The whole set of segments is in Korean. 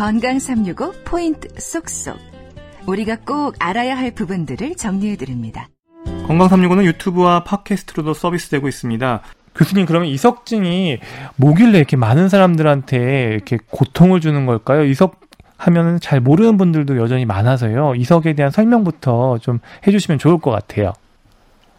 건강 365 포인트 쏙쏙. 우리가 꼭 알아야 할 부분들을 정리해 드립니다. 건강 365는 유튜브와 팟캐스트로도 서비스되고 있습니다. 교수님 그러면 이석증이 뭐길래 이렇게 많은 사람들한테 이렇게 고통을 주는 걸까요? 이석 하면은 잘 모르는 분들도 여전히 많아서요. 이석에 대한 설명부터 좀 해주시면 좋을 것 같아요.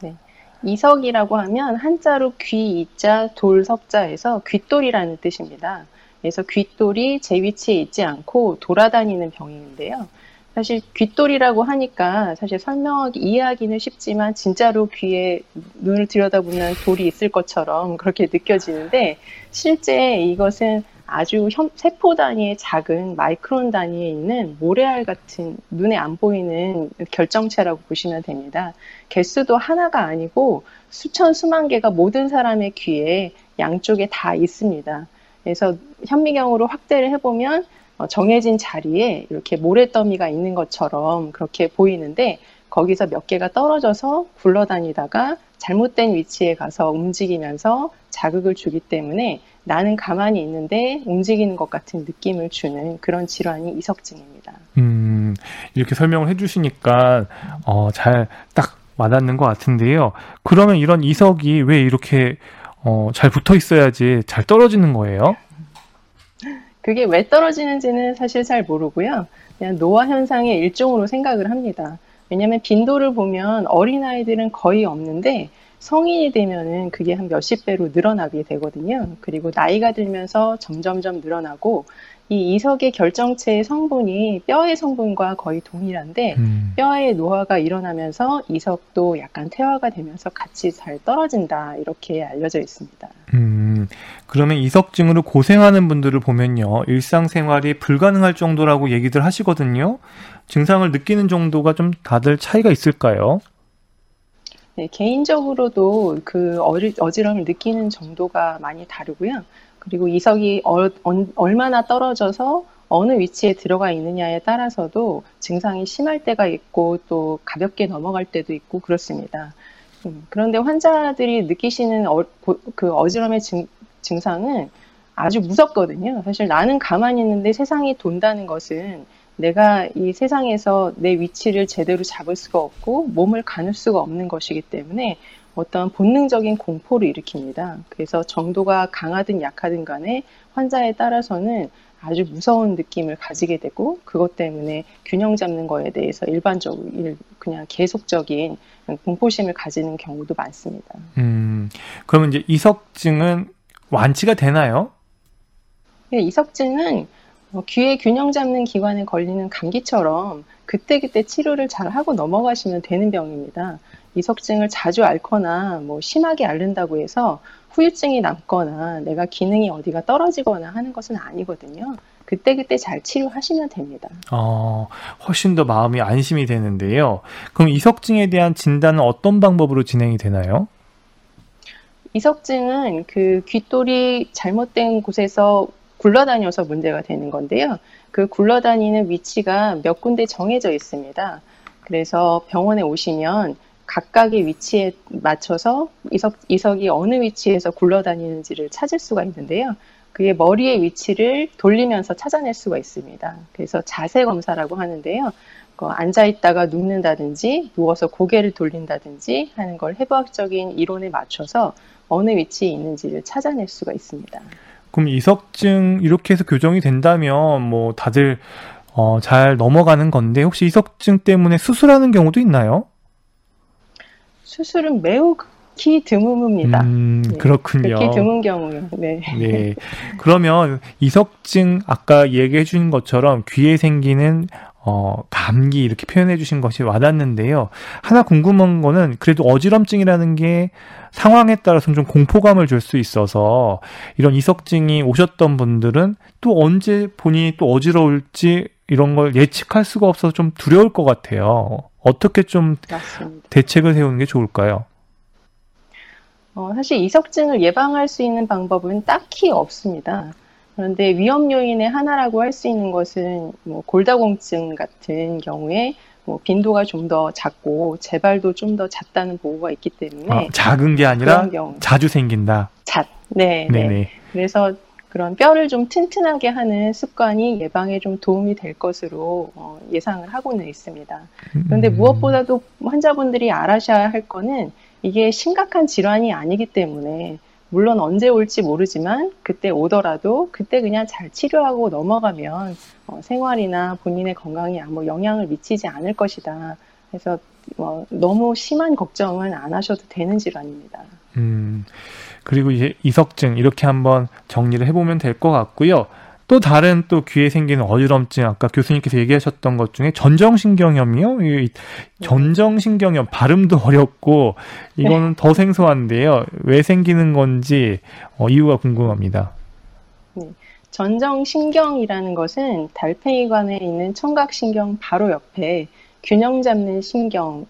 네. 이석이라고 하면 한자로 귀, 이자, 돌, 석자에서 귓돌이라는 뜻입니다. 그래서 귓돌이 제 위치에 있지 않고 돌아다니는 병인데요. 사실 귓돌이라고 하니까 사실 설명하기 이해하기는 쉽지만 진짜로 귀에 눈을 들여다보면 돌이 있을 것처럼 그렇게 느껴지는데 실제 이것은 아주 세포 단위의 작은 마이크론 단위에 있는 모래알 같은 눈에 안 보이는 결정체라고 보시면 됩니다. 개수도 하나가 아니고 수천 수만 개가 모든 사람의 귀에 양쪽에 다 있습니다. 그래서 현미경으로 확대를 해보면 어, 정해진 자리에 이렇게 모래더미가 있는 것처럼 그렇게 보이는데 거기서 몇 개가 떨어져서 굴러다니다가 잘못된 위치에 가서 움직이면서 자극을 주기 때문에 나는 가만히 있는데 움직이는 것 같은 느낌을 주는 그런 질환이 이석증입니다. 음, 이렇게 설명을 해주시니까 어, 잘 딱 와닿는 것 같은데요. 그러면 이런 이석이 왜 이렇게 어, 잘 붙어 있어야지 잘 떨어지는 거예요? 그게 왜 떨어지는지는 사실 잘 모르고요. 그냥 노화 현상의 일종으로 생각을 합니다. 왜냐하면 빈도를 보면 어린아이들은 거의 없는데 성인이 되면은 그게 한 몇십 배로 늘어나게 되거든요. 그리고 나이가 들면서 점점점 늘어나고 이 이석의 결정체의 성분이 뼈의 성분과 거의 동일한데 음. 뼈의 노화가 일어나면서 이석도 약간 퇴화가 되면서 같이 잘 떨어진다 이렇게 알려져 있습니다. 음, 그러면 이석증으로 고생하는 분들을 보면요 일상생활이 불가능할 정도라고 얘기들 하시거든요. 증상을 느끼는 정도가 좀 다들 차이가 있을까요? 네, 개인적으로도 그 어지, 어지럼을 느끼는 정도가 많이 다르고요. 그리고 이석이 어, 얼마나 떨어져서 어느 위치에 들어가 있느냐에 따라서도 증상이 심할 때가 있고 또 가볍게 넘어갈 때도 있고 그렇습니다. 음, 그런데 환자들이 느끼시는 어, 그 어지럼의 증, 증상은 아주 무섭거든요. 사실 나는 가만히 있는데 세상이 돈다는 것은 내가 이 세상에서 내 위치를 제대로 잡을 수가 없고 몸을 가눌 수가 없는 것이기 때문에 어떤 본능적인 공포를 일으킵니다. 그래서 정도가 강하든 약하든 간에 환자에 따라서는 아주 무서운 느낌을 가지게 되고 그것 때문에 균형 잡는 거에 대해서 일반적으로 그냥 계속적인 공포심을 가지는 경우도 많습니다. 음, 그러면 이제 이석증은 완치가 되나요? 네, 이석증은 귀의 균형 잡는 기관에 걸리는 감기처럼 그때그때 치료를 잘 하고 넘어가시면 되는 병입니다. 이석증을 자주 앓거나 뭐 심하게 앓는다고 해서 후유증이 남거나 내가 기능이 어디가 떨어지거나 하는 것은 아니거든요. 그때그때 잘 치료하시면 됩니다. 어, 훨씬 더 마음이 안심이 되는데요. 그럼 이석증에 대한 진단은 어떤 방법으로 진행이 되나요? 이석증은 그 귓돌이 잘못된 곳에서 굴러다녀서 문제가 되는 건데요. 그 굴러다니는 위치가 몇 군데 정해져 있습니다. 그래서 병원에 오시면 각각의 위치에 맞춰서 이석, 이석이 어느 위치에서 굴러다니는지를 찾을 수가 있는데요. 그게 머리의 위치를 돌리면서 찾아낼 수가 있습니다. 그래서 자세 검사라고 하는데요. 그 앉아 있다가 눕는다든지 누워서 고개를 돌린다든지 하는 걸 해부학적인 이론에 맞춰서 어느 위치에 있는지를 찾아낼 수가 있습니다. 그럼 이석증 이렇게 해서 교정이 된다면 뭐 다들 어, 잘 넘어가는 건데 혹시 이석증 때문에 수술하는 경우도 있나요? 수술은 매우 극히 드뭅니다. 음, 네, 그렇군요. 극히 드문 경우요. 네. 네. 그러면 이석증 아까 얘기해 주신 것처럼 귀에 생기는 어, 감기 이렇게 표현해 주신 것이 와닿는데요. 하나 궁금한 거는 그래도 어지럼증이라는 게 상황에 따라서는 좀 공포감을 줄 수 있어서 이런 이석증이 오셨던 분들은 또 언제 본인이 또 어지러울지 이런 걸 예측할 수가 없어서 좀 두려울 것 같아요. 어떻게 좀 맞습니다. 대책을 세우는 게 좋을까요? 어, 사실 이석증을 예방할 수 있는 방법은 딱히 없습니다. 그런데 위험 요인의 하나라고 할 수 있는 것은 뭐 골다공증 같은 경우에 뭐 빈도가 좀 더 작고 재발도 좀 더 잦다는 보고가 있기 때문에 아, 작은 게 아니라 자주 생긴다. 잦. 네, 네. 그래서 그런 뼈를 좀 튼튼하게 하는 습관이 예방에 좀 도움이 될 것으로 어, 예상을 하고는 있습니다. 그런데 음. 무엇보다도 환자분들이 알아셔야 할 거는 이게 심각한 질환이 아니기 때문에 물론 언제 올지 모르지만 그때 오더라도 그때 그냥 잘 치료하고 넘어가면 어, 생활이나 본인의 건강에 아무 영향을 미치지 않을 것이다. 그래서 어, 너무 심한 걱정은 안 하셔도 되는 질환입니다. 음, 그리고 이제 이석증 이렇게 한번 정리를 해보면 될 것 같고요. 또 다른 또 귀에 생기는 어지럼증 아까 교수님께서 얘기하셨던 것 중에 전정신경염이요. 이 전정신경염 발음도 어렵고 이거는 더 생소한데요. 왜 생기는 건지 어, 이유가 궁금합니다. 전정신경이라는 것은 달팽이관에 있는 청각신경 바로 옆에 균형 잡는 신경을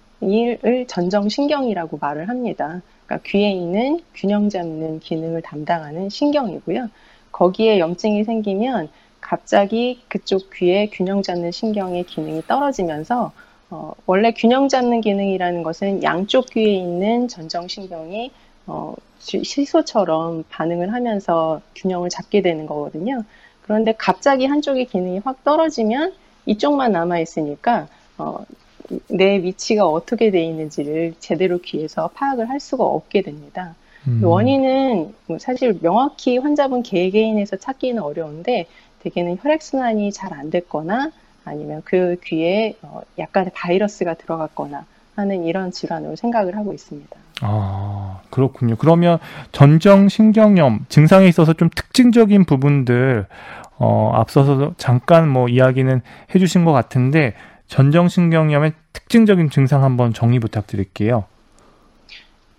전정신경이라고 말을 합니다. 그러니까 귀에 있는 균형 잡는 기능을 담당하는 신경이고요. 거기에 염증이 생기면 갑자기 그쪽 귀에 균형 잡는 신경의 기능이 떨어지면서 어, 원래 균형 잡는 기능이라는 것은 양쪽 귀에 있는 전정신경이 어, 시소처럼 반응을 하면서 균형을 잡게 되는 거거든요. 그런데 갑자기 한쪽의 기능이 확 떨어지면 이쪽만 남아 있으니까 어, 내 위치가 어떻게 돼 있는지를 제대로 귀에서 파악을 할 수가 없게 됩니다. 음. 원인은 뭐 사실 명확히 환자분 개개인에서 찾기는 어려운데 대개는 혈액순환이 잘 안 됐거나 아니면 그 귀에 어, 약간의 바이러스가 들어갔거나 하는 이런 질환으로 생각을 하고 있습니다. 아, 그렇군요. 그러면 전정신경염 증상에 있어서 좀 특징적인 부분들 어, 앞서서 잠깐 뭐 이야기는 해주신 것 같은데 전정신경염의 특징적인 증상 한번 정리 부탁드릴게요.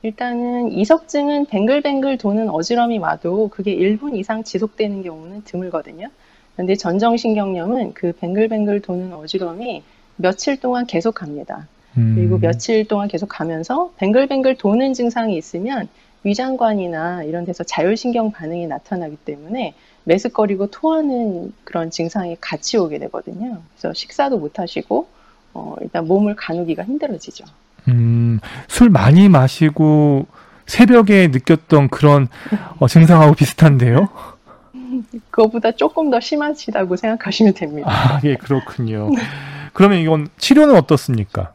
일단은 이석증은 뱅글뱅글 도는 어지럼이 와도 그게 1분 이상 지속되는 경우는 드물거든요. 그런데 전정신경염은 그 뱅글뱅글 도는 어지럼이 며칠 동안 계속 갑니다. 음. 그리고 며칠 동안 계속 가면서 뱅글뱅글 도는 증상이 있으면 위장관이나 이런 데서 자율신경 반응이 나타나기 때문에 메스꺼리고 토하는 그런 증상이 같이 오게 되거든요. 그래서 식사도 못 하시고 어, 일단 몸을 가누기가 힘들어지죠. 음, 술 많이 마시고 새벽에 느꼈던 그런 어, 증상하고 비슷한데요? 그거보다 조금 더 심하시다고 생각하시면 됩니다. 아, 예, 그렇군요. 그러면 이건 치료는 어떻습니까?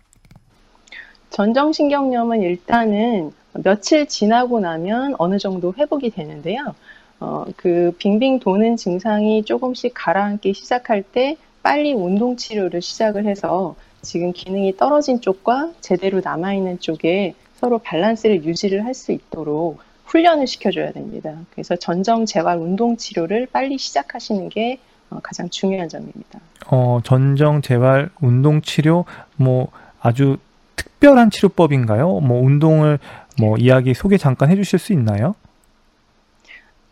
전정신경염은 일단은 며칠 지나고 나면 어느 정도 회복이 되는데요. 어, 그 빙빙 도는 증상이 조금씩 가라앉기 시작할 때 빨리 운동 치료를 시작을 해서 지금 기능이 떨어진 쪽과 제대로 남아있는 쪽에 서로 밸런스를 유지를 할 수 있도록 훈련을 시켜줘야 됩니다. 그래서 전정 재활 운동 치료를 빨리 시작하시는 게 어, 가장 중요한 점입니다. 어, 전정 재활 운동 치료 뭐 아주 특별한 치료법인가요? 뭐 운동을 뭐 이야기 소개 잠깐 해주실 수 있나요?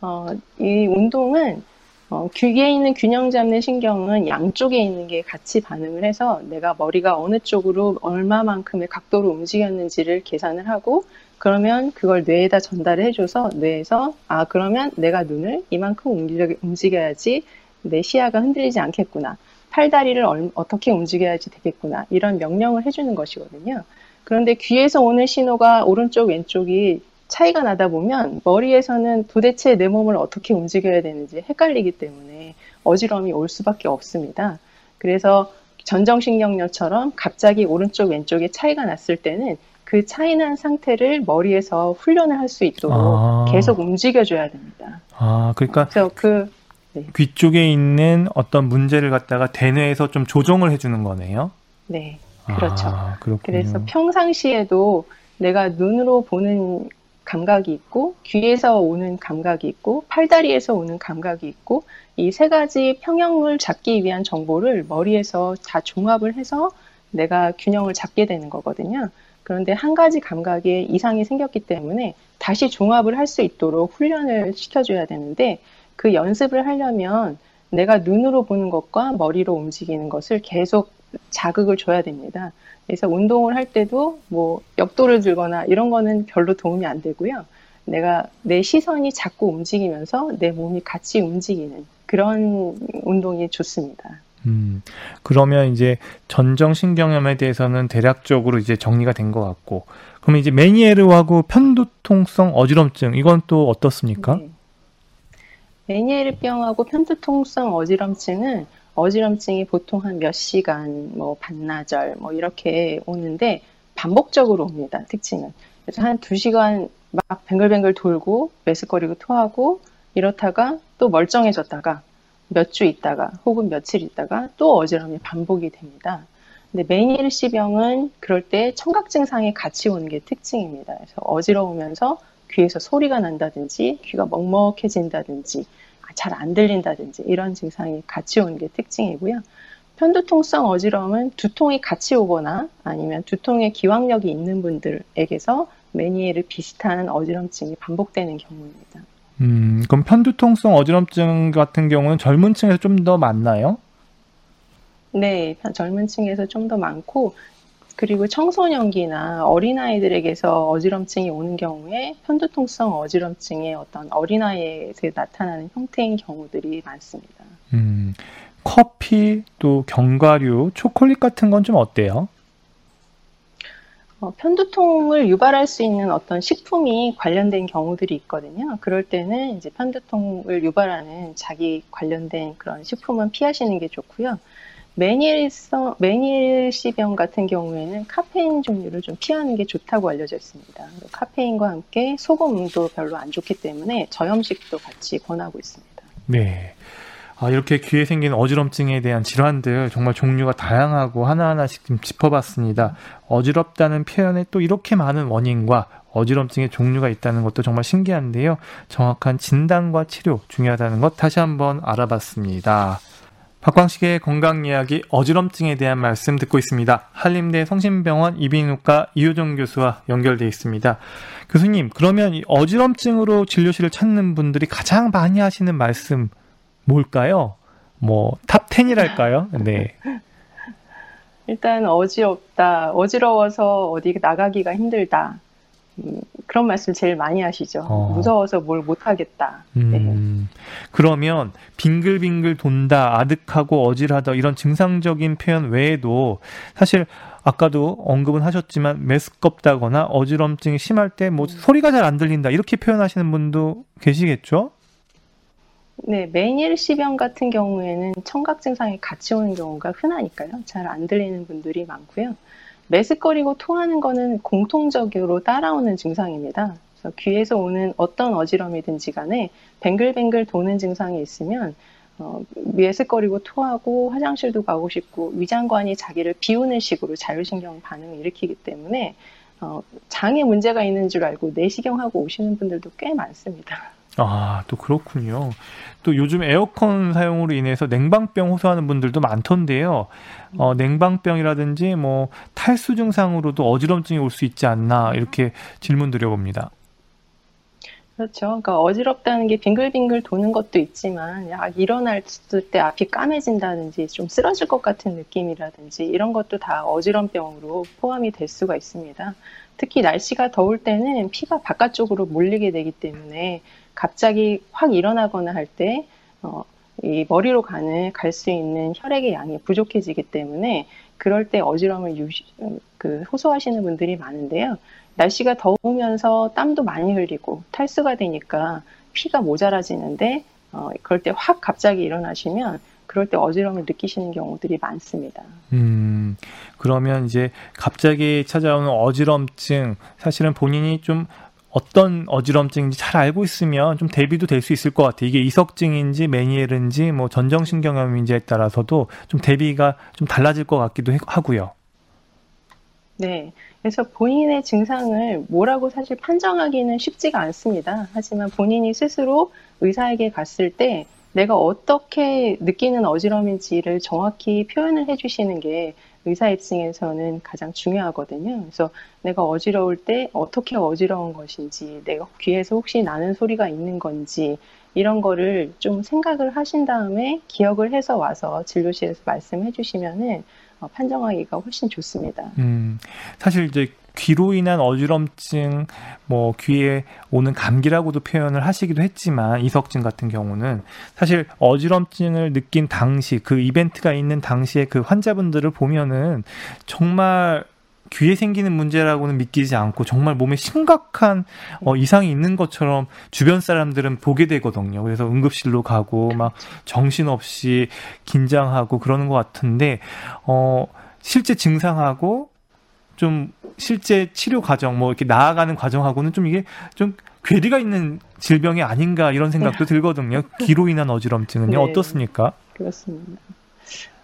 어, 이 운동은 어, 귀에 있는 균형 잡는 신경은 양쪽에 있는 게 같이 반응을 해서 내가 머리가 어느 쪽으로 얼마만큼의 각도로 움직였는지를 계산을 하고 그러면 그걸 뇌에다 전달을 해줘서 뇌에서 아 그러면 내가 눈을 이만큼 움직여, 움직여야지 내 시야가 흔들리지 않겠구나 팔다리를 얼, 어떻게 움직여야지 되겠구나 이런 명령을 해주는 것이거든요. 그런데 귀에서 오는 신호가 오른쪽 왼쪽이 차이가 나다 보면 머리에서는 도대체 내 몸을 어떻게 움직여야 되는지 헷갈리기 때문에 어지러움이 올 수밖에 없습니다. 그래서 전정신경염처럼 갑자기 오른쪽 왼쪽에 차이가 났을 때는 그 차이 난 상태를 머리에서 훈련을 할 수 있도록 아. 계속 움직여줘야 됩니다. 아, 그러니까 그래서 그귀 쪽에 있는 어떤 문제를 갖다가 대뇌에서 좀 조정을 해주는 거네요. 네, 그렇죠. 아. 그래서 평상시에도 내가 눈으로 보는 감각이 있고 귀에서 오는 감각이 있고 팔다리에서 오는 감각이 있고 이 세 가지 평형을 잡기 위한 정보를 머리에서 다 종합을 해서 내가 균형을 잡게 되는 거거든요. 그런데 한 가지 감각에 이상이 생겼기 때문에 다시 종합을 할 수 있도록 훈련을 시켜줘야 되는데 그 연습을 하려면 내가 눈으로 보는 것과 머리로 움직이는 것을 계속 자극을 줘야 됩니다. 그래서 운동을 할 때도 뭐 역도를 들거나 이런 거는 별로 도움이 안 되고요. 내가 내 시선이 자꾸 움직이면서 내 몸이 같이 움직이는 그런 운동이 좋습니다. 음, 그러면 이제 전정신경염에 대해서는 대략적으로 이제 정리가 된 것 같고, 그러면 이제 메니에르하고 편두통성 어지럼증 이건 또 어떻습니까? 네. 메니에르병하고 편두통성 어지럼증은 어지럼증이 보통 한 몇 시간, 뭐 반나절, 뭐 이렇게 오는데 반복적으로 옵니다. 특징은. 그래서 한 두 시간 막 뱅글뱅글 돌고 메스거리고 토하고 이렇다가 또 멀쩡해졌다가 몇 주 있다가 혹은 며칠 있다가 또 어지럼이 반복이 됩니다. 근데 메니엘시병은 그럴 때 청각 증상이 같이 오는 게 특징입니다. 그래서 어지러우면서 귀에서 소리가 난다든지 귀가 먹먹해진다든지 아, 잘 안 들린다든지 이런 증상이 같이 오는 게 특징이고요. 편두통성 어지러움은 두통이 같이 오거나 아니면 두통의 기왕력이 있는 분들에게서 메니에르 비슷한 어지럼증이 반복되는 경우입니다. 음, 그럼 편두통성 어지럼증 같은 경우는 젊은 층에서 좀 더 많나요? 네, 젊은 층에서 좀 더 많고 그리고 청소년기나 어린아이들에게서 어지럼증이 오는 경우에 편두통성 어지럼증의 어떤 어린아이에서 나타나는 형태인 경우들이 많습니다. 음, 커피, 또 견과류, 초콜릿 같은 건 좀 어때요? 어, 편두통을 유발할 수 있는 어떤 식품이 관련된 경우들이 있거든요. 그럴 때는 이제 편두통을 유발하는 자기 관련된 그런 식품은 피하시는 게 좋고요. 메니엘성, 메니엘시병 같은 경우에는 카페인 종류를 좀 피하는 게 좋다고 알려져 있습니다. 카페인과 함께 소금도 별로 안 좋기 때문에 저염식도 같이 권하고 있습니다. 네. 아, 이렇게 귀에 생긴 어지럼증에 대한 질환들 정말 종류가 다양하고 하나하나씩 좀 짚어봤습니다. 어지럽다는 표현에 또 이렇게 많은 원인과 어지럼증의 종류가 있다는 것도 정말 신기한데요. 정확한 진단과 치료 중요하다는 것 다시 한번 알아봤습니다. 박광식의 건강 이야기 어지럼증에 대한 말씀 듣고 있습니다. 한림대 성심병원 이비인후과 이효정 교수와 연결돼 있습니다. 교수님, 그러면 이 어지럼증으로 진료실을 찾는 분들이 가장 많이 하시는 말씀 뭘까요? 뭐 top 10이랄까요? 네. 일단 어지럽다, 어지러워서 어디 나가기가 힘들다. 음, 그런 말씀 제일 많이 하시죠. 어. 무서워서 뭘 못하겠다. 음, 네. 그러면 빙글빙글 돈다, 아득하고 어질하다 이런 증상적인 표현 외에도 사실 아까도 언급은 하셨지만 메스껍다거나 어지럼증이 심할 때뭐 음. 소리가 잘 안 들린다 이렇게 표현하시는 분도 계시겠죠? 네, 메니엘 시병 같은 경우에는 청각 증상이 같이 오는 경우가 흔하니까요. 잘 안 들리는 분들이 많고요. 메스꺼리고 토하는 거는 공통적으로 따라오는 증상입니다. 그래서 귀에서 오는 어떤 어지럼이든지 간에 뱅글뱅글 도는 증상이 있으면 어, 메스꺼리고 토하고 화장실도 가고 싶고 위장관이 자기를 비우는 식으로 자율신경 반응을 일으키기 때문에 어, 장에 문제가 있는 줄 알고 내시경하고 오시는 분들도 꽤 많습니다. 아, 또 그렇군요. 또 요즘 에어컨 사용으로 인해서 냉방병 호소하는 분들도 많던데요. 어, 냉방병이라든지 뭐 탈수 증상으로도 어지럼증이 올 수 있지 않나 이렇게 질문 드려봅니다. 그렇죠. 그러니까 어지럽다는 게 빙글빙글 도는 것도 있지만 약 일어났을 때 앞이 까매진다든지 좀 쓰러질 것 같은 느낌이라든지 이런 것도 다 어지럼병으로 포함이 될 수가 있습니다. 특히 날씨가 더울 때는 피가 바깥쪽으로 몰리게 되기 때문에 갑자기 확 일어나거나 할 때, 어, 이 머리로 가는 갈 수 있는 혈액의 양이 부족해지기 때문에 그럴 때 어지러움을 유시, 그 호소하시는 분들이 많은데요. 날씨가 더우면서 땀도 많이 흘리고 탈수가 되니까 피가 모자라지는데 어, 그럴 때 확 갑자기 일어나시면 그럴 때 어지러움을 느끼시는 경우들이 많습니다. 음, 그러면 이제 갑자기 찾아오는 어지럼증, 사실은 본인이 좀 어떤 어지럼증인지 잘 알고 있으면 좀 대비도 될 수 있을 것 같아요. 이게 이석증인지 메니엘인지 뭐 전정신경염인지에 따라서도 좀 대비가 좀 달라질 것 같기도 하고요. 네. 그래서 본인의 증상을 뭐라고 사실 판정하기는 쉽지가 않습니다. 하지만 본인이 스스로 의사에게 갔을 때 내가 어떻게 느끼는 어지럼인지를 정확히 표현을 해주시는 게 의사 입증에서는 가장 중요하거든요. 그래서 내가 어지러울 때 어떻게 어지러운 것인지, 내가 귀에서 혹시 나는 소리가 있는 건지, 이런 거를 좀 생각을 하신 다음에 기억을 해서 와서 진료실에서 말씀해 주시면은 어, 판정하기가 훨씬 좋습니다. 음, 사실 이제 귀로 인한 어지럼증, 뭐 귀에 오는 감기라고도 표현을 하시기도 했지만 이석증 같은 경우는 사실 어지럼증을 느낀 당시 그 이벤트가 있는 당시에 그 환자분들을 보면은 정말 귀에 생기는 문제라고는 믿기지 않고 정말 몸에 심각한 어, 이상이 있는 것처럼 주변 사람들은 보게 되거든요. 그래서 응급실로 가고 막 정신없이 긴장하고 그러는 것 같은데 어 실제 증상하고 좀 실제 치료 과정 뭐 이렇게 나아가는 과정하고는 좀 이게 좀 괴리가 있는 질병이 아닌가 이런 생각도 네. 들거든요. 귀로 인한 어지럼증은요. 네. 어떻습니까? 그렇습니다.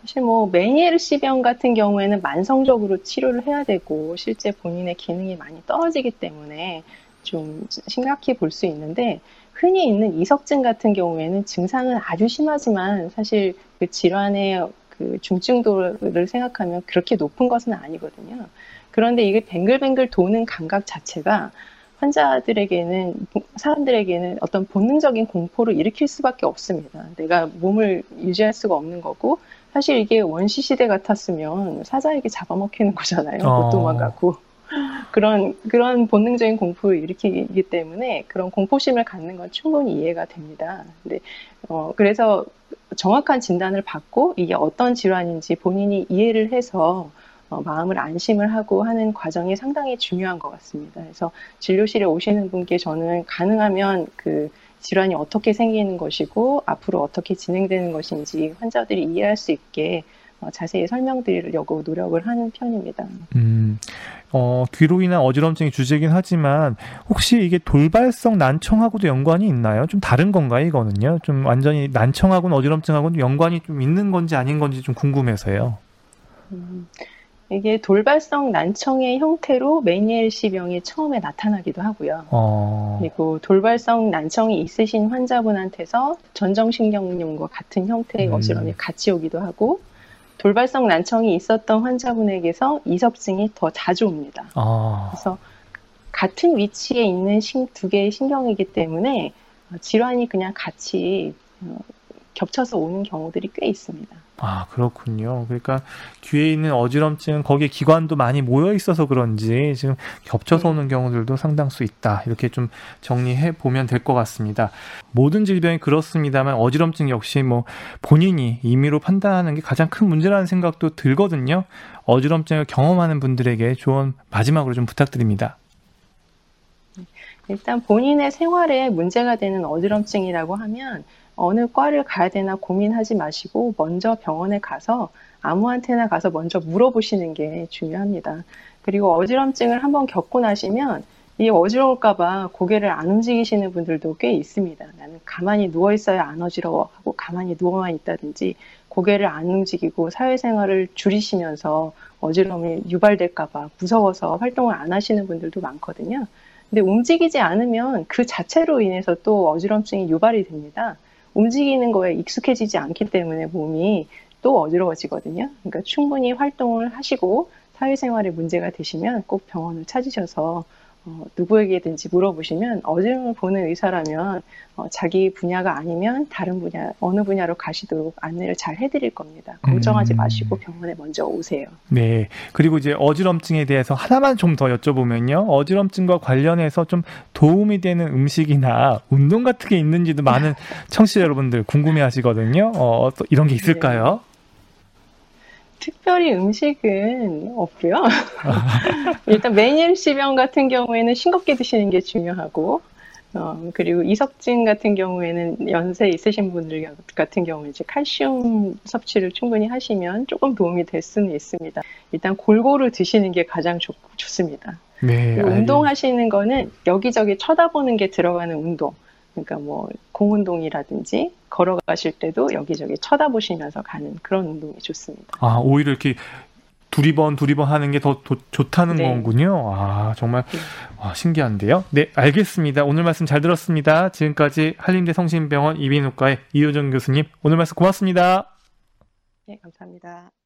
사실 뭐 메니에르시병 같은 경우에는 만성적으로 치료를 해야 되고 실제 본인의 기능이 많이 떨어지기 때문에 좀 심각히 볼 수 있는데 흔히 있는 이석증 같은 경우에는 증상은 아주 심하지만 사실 그 질환의 그 중증도를 생각하면 그렇게 높은 것은 아니거든요. 그런데 이게 뱅글뱅글 도는 감각 자체가 환자들에게는 사람들에게는 어떤 본능적인 공포를 일으킬 수밖에 없습니다. 내가 몸을 유지할 수가 없는 거고 사실 이게 원시 시대 같았으면 사자에게 잡아먹히는 거잖아요. 어. 못 도망가고 그런 그런 본능적인 공포를 일으키기 때문에 그런 공포심을 갖는 건 충분히 이해가 됩니다. 근데 어 그래서 정확한 진단을 받고 이게 어떤 질환인지 본인이 이해를 해서 어, 마음을 안심을 하고 하는 과정이 상당히 중요한 것 같습니다. 그래서 진료실에 오시는 분께 저는 가능하면 그 질환이 어떻게 생기는 것이고 앞으로 어떻게 진행되는 것인지 환자들이 이해할 수 있게 어, 자세히 설명드리려고 노력을 하는 편입니다. 음, 어, 귀로 인한 어지럼증이 주제긴 하지만 혹시 이게 돌발성 난청하고도 연관이 있나요? 좀 다른 건가요, 이거는요? 좀 완전히 난청하고는 어지럼증하고는 연관이 좀 있는 건지 아닌 건지 좀 궁금해서요. 음, 이게 돌발성 난청의 형태로 메니엘시병이 처음에 나타나기도 하고요. 어... 그리고 돌발성 난청이 있으신 환자분한테서 전정신경염과 같은 형태의 음. 어지럼이 같이 오기도 하고 돌발성 난청이 있었던 환자분에게서 이석증이 더 자주 옵니다. 아... 그래서 같은 위치에 있는 두 개의 신경이기 때문에 질환이 그냥 같이 어, 겹쳐서 오는 경우들이 꽤 있습니다. 아, 그렇군요. 그러니까 귀에 있는 어지럼증, 거기에 기관도 많이 모여 있어서 그런지 지금 겹쳐서 오는 경우들도 상당수 있다. 이렇게 좀 정리해 보면 될 것 같습니다. 모든 질병이 그렇습니다만 어지럼증 역시 뭐 본인이 임의로 판단하는 게 가장 큰 문제라는 생각도 들거든요. 어지럼증을 경험하는 분들에게 조언 마지막으로 좀 부탁드립니다. 일단 본인의 생활에 문제가 되는 어지럼증이라고 하면 어느 과를 가야 되나 고민하지 마시고 먼저 병원에 가서 아무한테나 가서 먼저 물어보시는 게 중요합니다. 그리고 어지럼증을 한번 겪고 나시면 이 어지러울까봐 고개를 안 움직이시는 분들도 꽤 있습니다. 나는 가만히 누워 있어야 안 어지러워 하고 가만히 누워만 있다든지 고개를 안 움직이고 사회생활을 줄이시면서 어지러움이 유발될까봐 무서워서 활동을 안 하시는 분들도 많거든요. 근데 움직이지 않으면 그 자체로 인해서 또 어지럼증이 유발이 됩니다. 움직이는 거에 익숙해지지 않기 때문에 몸이 또 어지러워지거든요. 그러니까 충분히 활동을 하시고 사회생활에 문제가 되시면 꼭 병원을 찾으셔서 어, 누구에게든지 물어보시면 어지럼을 보는 의사라면 어, 자기 분야가 아니면 다른 분야 어느 분야로 가시도록 안내를 잘 해드릴 겁니다. 걱정하지 음. 마시고 병원에 먼저 오세요. 네. 그리고 이제 어지럼증에 대해서 하나만 좀 더 여쭤보면요. 어지럼증과 관련해서 좀 도움이 되는 음식이나 운동 같은 게 있는지도 많은 청취자 여러분들 궁금해하시거든요. 어, 이런 게 있을까요? 네. 특별히 음식은 없고요. 일단 메닐시병 같은 경우에는 싱겁게 드시는 게 중요하고, 어, 그리고 이석증 같은 경우에는 연세 있으신 분들 같은 경우에 이제 칼슘 섭취를 충분히 하시면 조금 도움이 될 수는 있습니다. 일단 골고루 드시는 게 가장 좋, 좋습니다. 네, 운동하시는 거는 여기저기 쳐다보는 게 들어가는 운동. 그러니까 뭐 공운동이라든지 걸어가실 때도 여기저기 쳐다보시면서 가는 그런 운동이 좋습니다. 아 오히려 이렇게 두리번 두리번 하는 게 더 좋다는 네. 거군요. 아 정말 네. 와, 신기한데요. 네 알겠습니다. 오늘 말씀 잘 들었습니다. 지금까지 한림대 성심병원 이비인후과의 이효정 교수님 오늘 말씀 고맙습니다. 네 감사합니다.